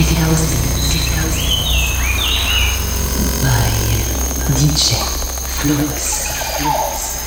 City House, City House DJ Flux. Flux.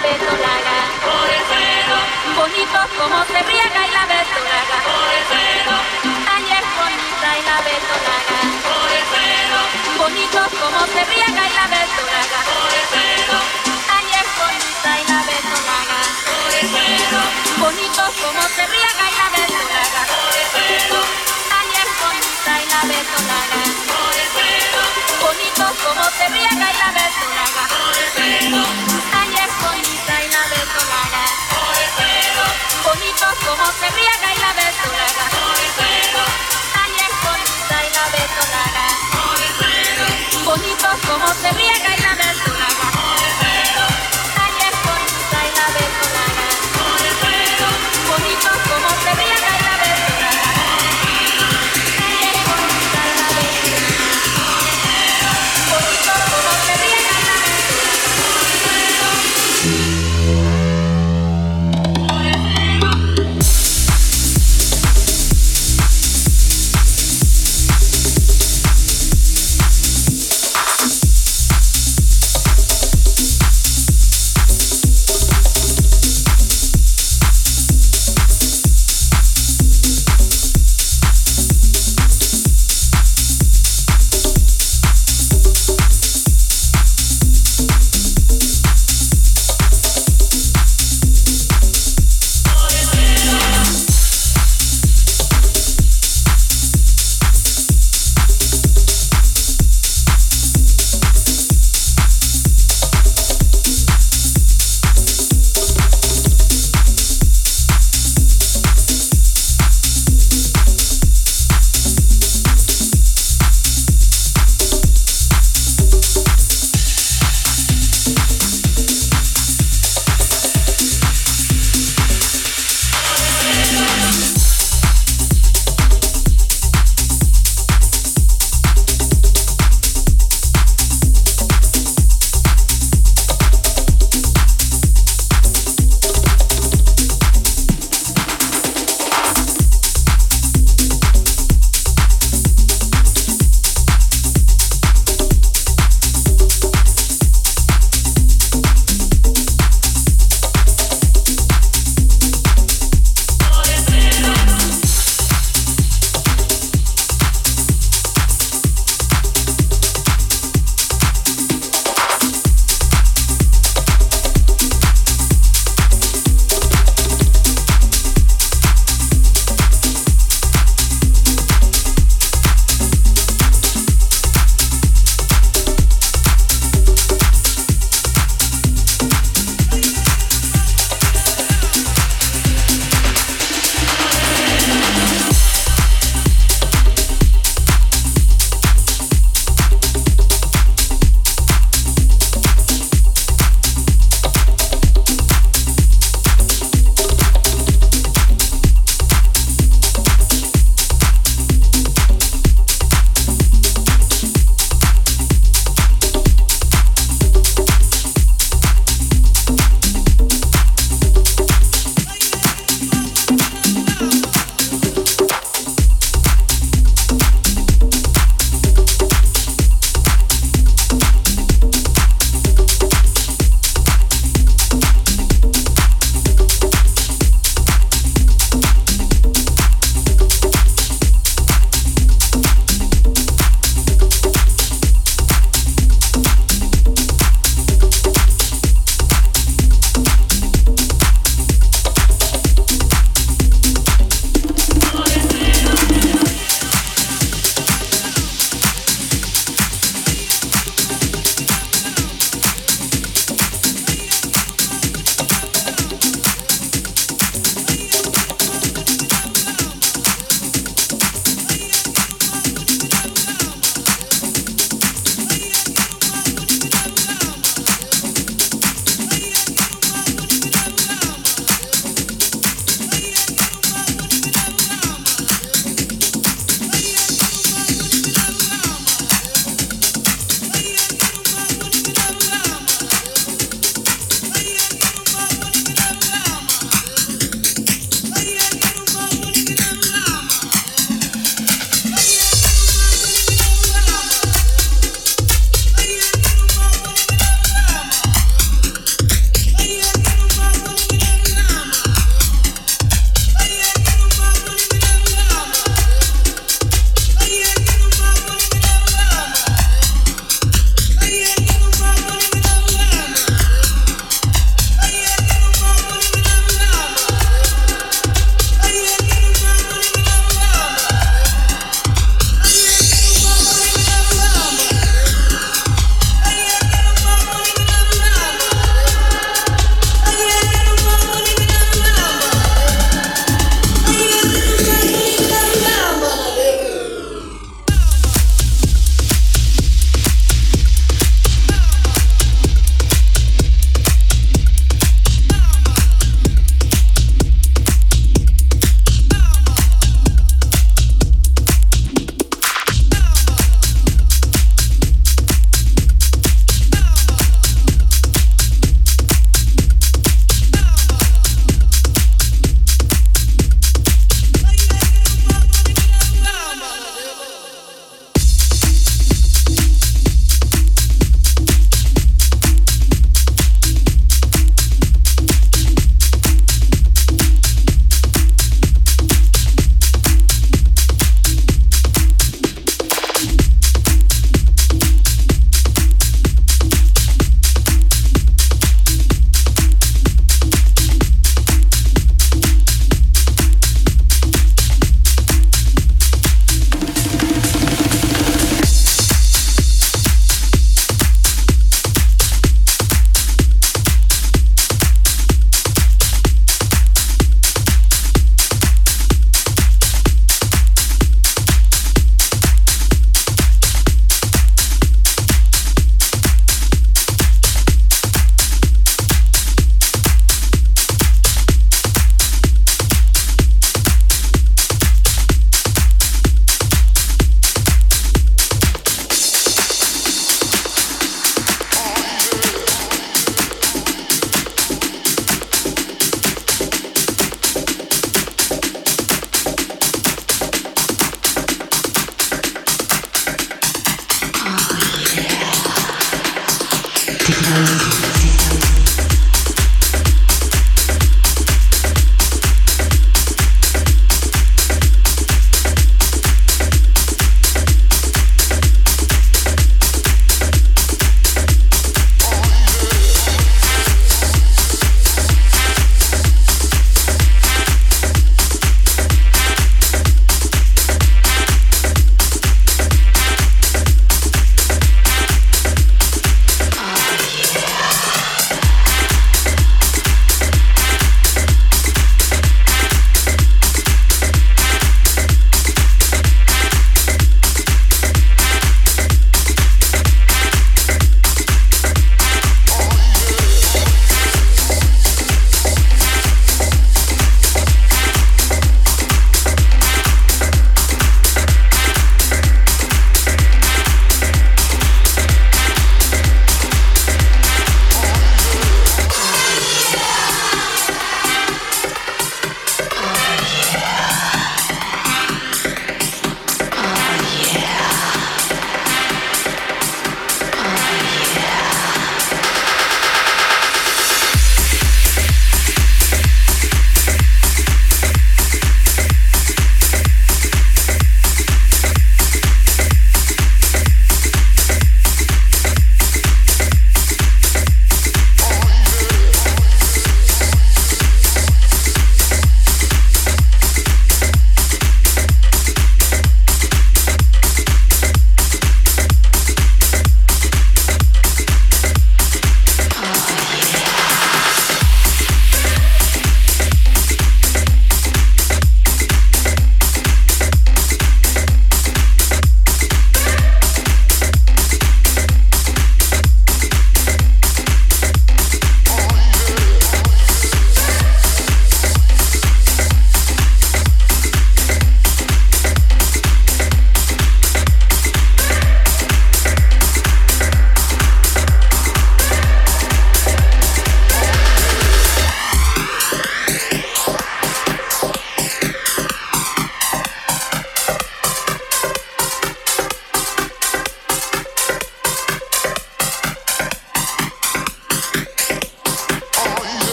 betolaga. Orecero. Bonitos como se riega y la betolaga. Orecero. Taller bonita y la betolaga. Orecero. Bonitos como se riega y la betolaga. Orecero. Taller bonita y la betolaga. Orecero. Bonitos como se riega y la betolaga. Orecero. Taller bonita y la betolaga. Orecero. Bonitos como se riega y la betolaga. Como se riega y la verdolaga.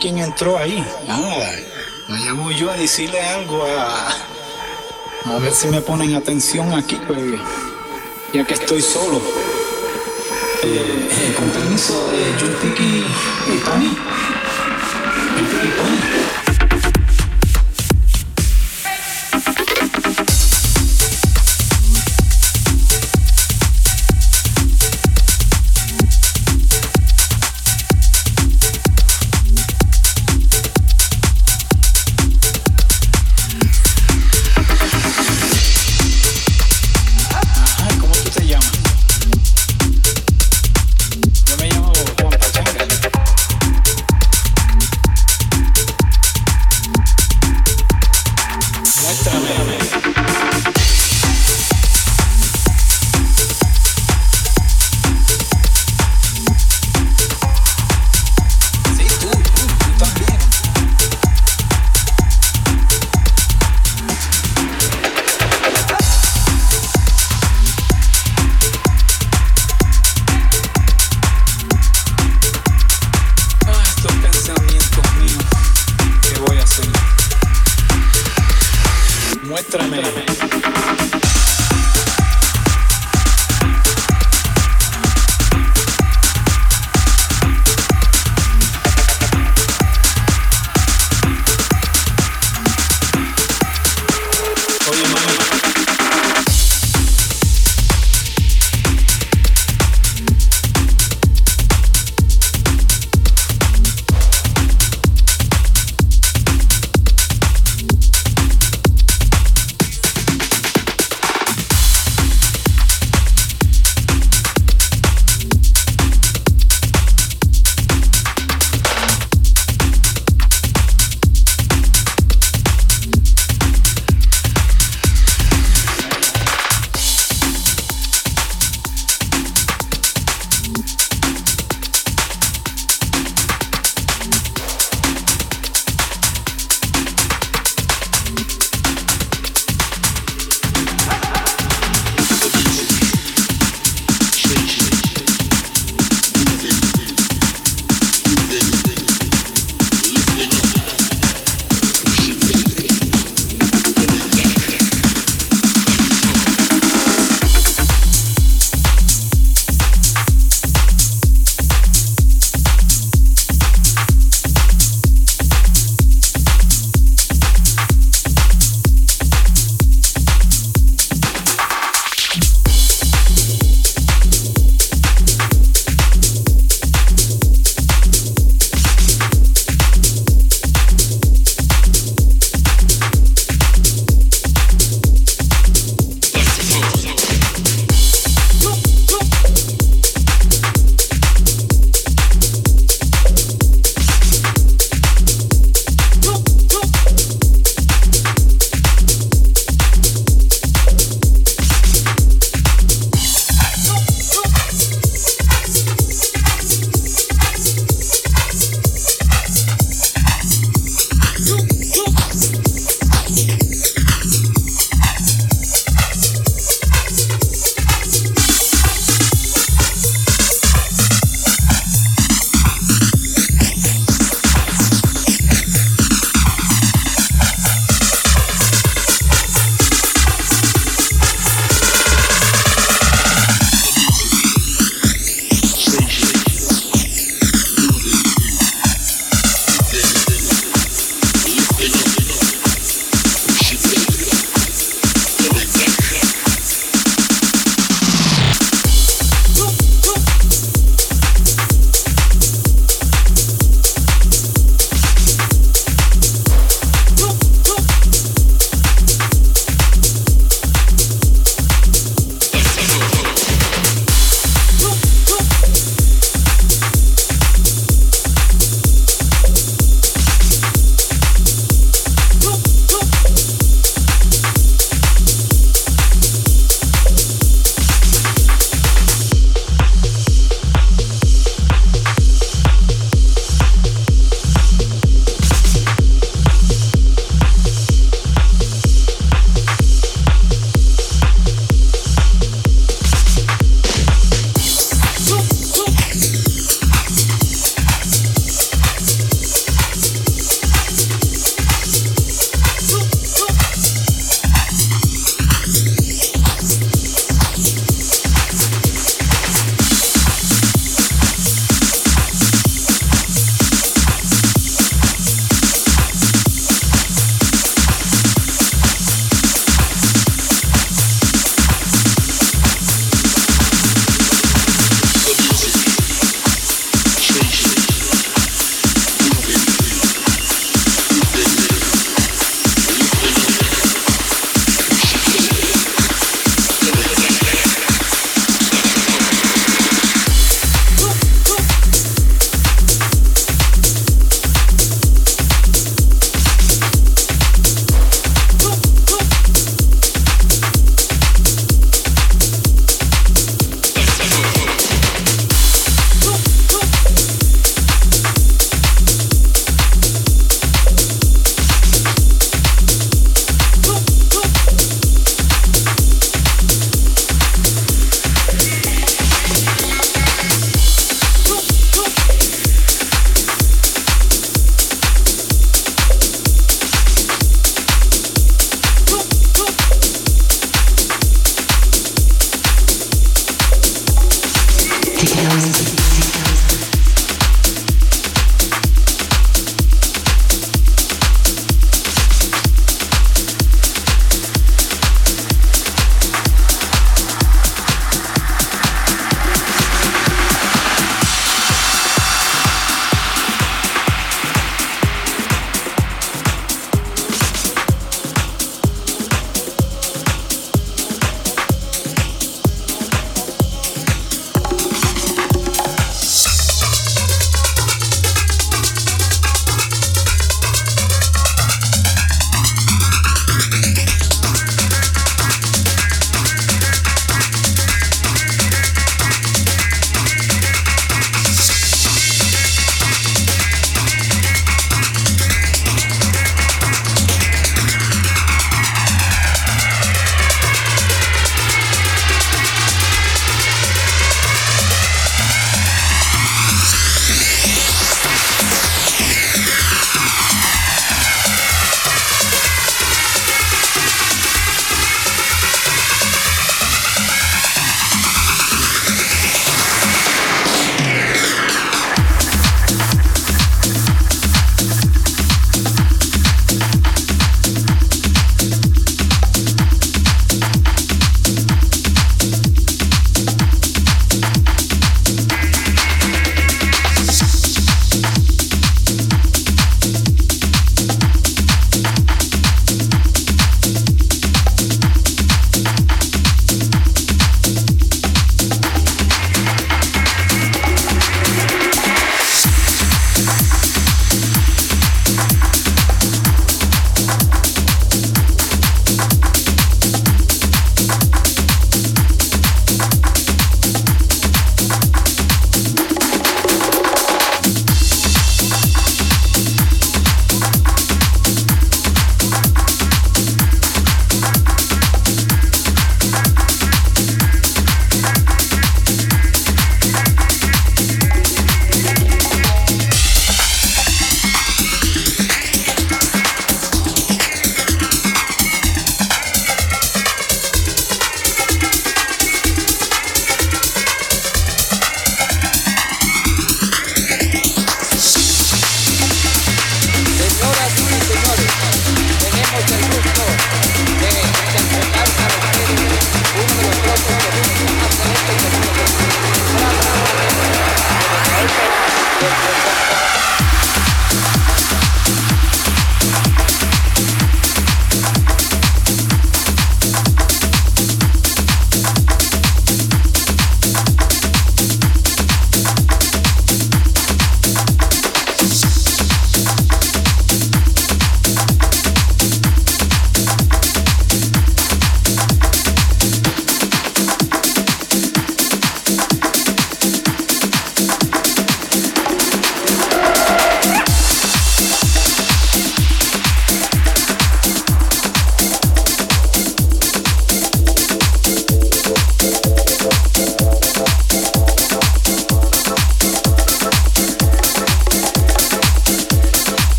Quién entró ahí. Nada. Voy yo a decirle algo a. A ver si me ponen atención aquí, pues. Ya que estoy solo. Eh, eh con permiso de Tiki y Tony.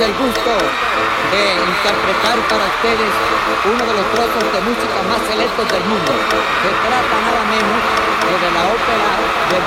El gusto de interpretar para ustedes uno de los trozos de música más selectos del mundo. Se trata nada menos que de la ópera de